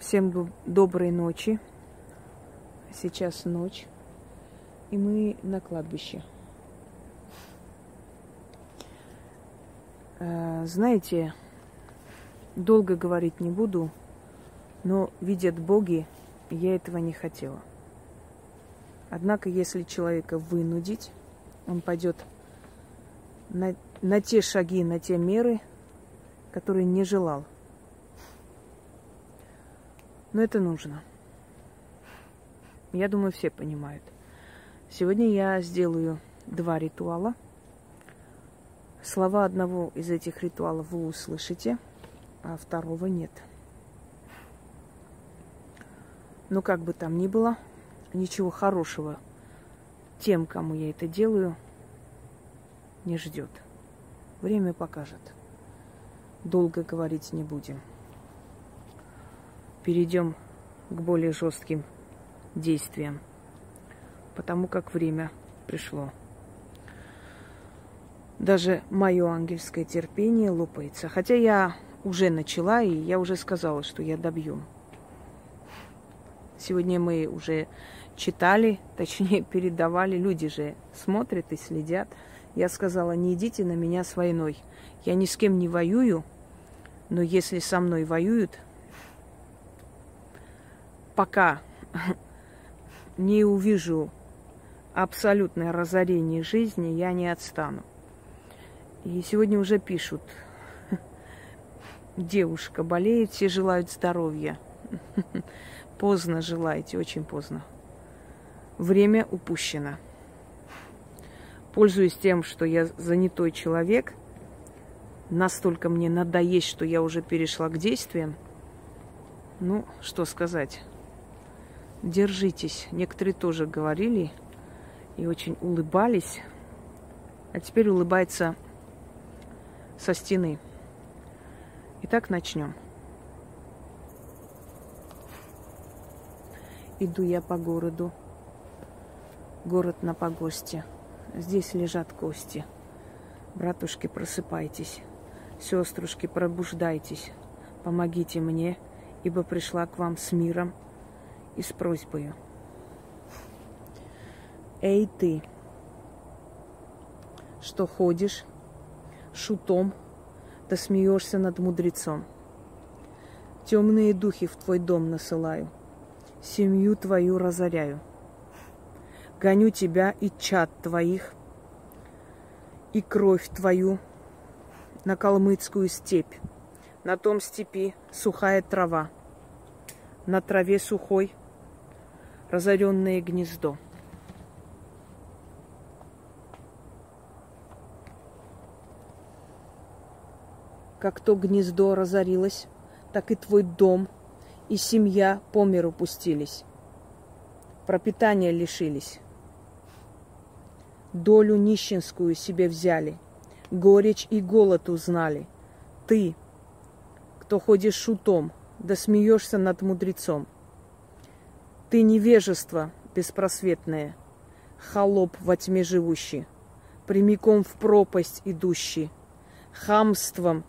Всем доб- доброй ночи. Сейчас ночь. И мы на кладбище. Э, Знаете, долго говорить не буду, но видят боги, я этого не хотела. Однако, если человека вынудить, он пойдет на, на те шаги, на те меры, которые не желал. Но это нужно. Я думаю, все понимают. Сегодня я сделаю два ритуала. Слова одного из этих ритуалов вы услышите, а второго нет. Но как бы там ни было, ничего хорошего тем, кому я это делаю, не ждет. Время покажет. Долго говорить не будем. Перейдем к более жестким действиям, потому как время пришло. Даже мое ангельское терпение лопается. Хотя я уже начала, и я уже сказала, что я добью. Сегодня мы уже читали, точнее передавали, люди же смотрят и следят. Я сказала, не идите на меня с войной. Я ни с кем не воюю, но если со мной воюют, пока не увижу абсолютное разорение жизни, я не отстану. И сегодня уже пишут, девушка болеет, все желают здоровья. Поздно желаете, очень поздно. Время упущено. Пользуясь тем, что я занятой человек, настолько мне надоесть, что я уже перешла к действиям, ну, что сказать. Держитесь. Некоторые тоже говорили и очень улыбались. А теперь улыбается со стены. Итак, начнем. Иду я по городу. Город на погосте. Здесь лежат кости. Братушки, просыпайтесь. Сеструшки, пробуждайтесь. Помогите мне, ибо пришла к вам с миром и с просьбой. Эй ты, что ходишь шутом, да смеешься над мудрецом. Темные духи в твой дом насылаю, семью твою разоряю. Гоню тебя и чад твоих, и кровь твою на калмыцкую степь. На том степи сухая трава, на траве сухой разоренное гнездо. Как то гнездо разорилось, так и твой дом и семья по миру пустились. Пропитания лишились. Долю нищенскую себе взяли, горечь и голод узнали. Ты, кто ходишь шутом, да смеешься над мудрецом. Ты невежество беспросветное, холоп во тьме живущий, прямиком в пропасть идущий, хамством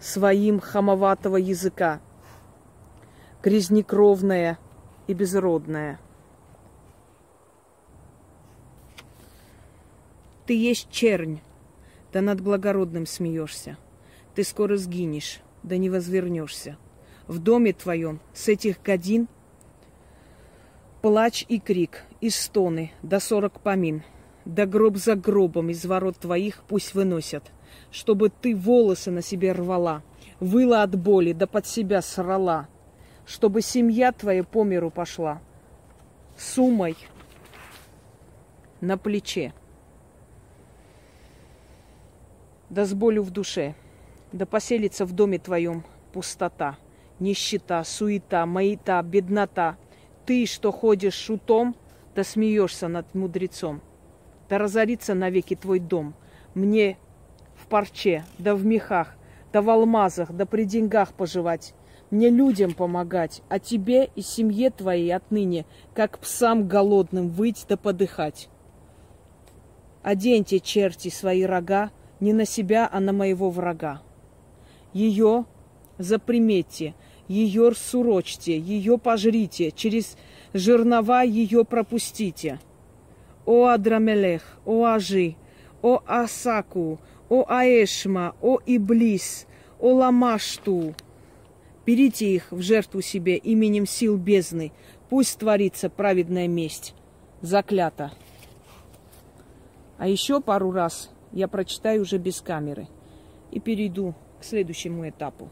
своим хамоватого языка, грязнекровная и безродная. Ты есть чернь, да над благородным смеешься. Ты скоро сгинешь, да не возвернешься. В доме твоем с этих годин плач и крик, и стоны, до сорок помин, да гроб за гробом из ворот твоих пусть выносят, чтобы ты волосы на себе рвала, выла от боли, да под себя срала, чтобы семья твоя по миру пошла, сумой на плече, да с болью в душе, да поселится в доме твоем пустота, нищета, суета, маята, беднота. Ты, что ходишь шутом, да смеешься над мудрецом, да разорится навеки твой дом. Мне в парче, да в мехах, да в алмазах, да при деньгах поживать. Мне людям помогать, а тебе и семье твоей отныне, как псам голодным, выть да подыхать. Оденьте, черти, свои рога, не на себя, а на моего врага. Ее заприметьте, ее сурочьте, ее пожрите, через жернова ее пропустите. О Адрамелех, о Ажи, о Асаку, о Аэшма, о Иблис, о Ламашту. Берите их в жертву себе именем сил бездны. Пусть творится праведная месть. Заклято. А еще пару раз я прочитаю уже без камеры и перейду к следующему этапу.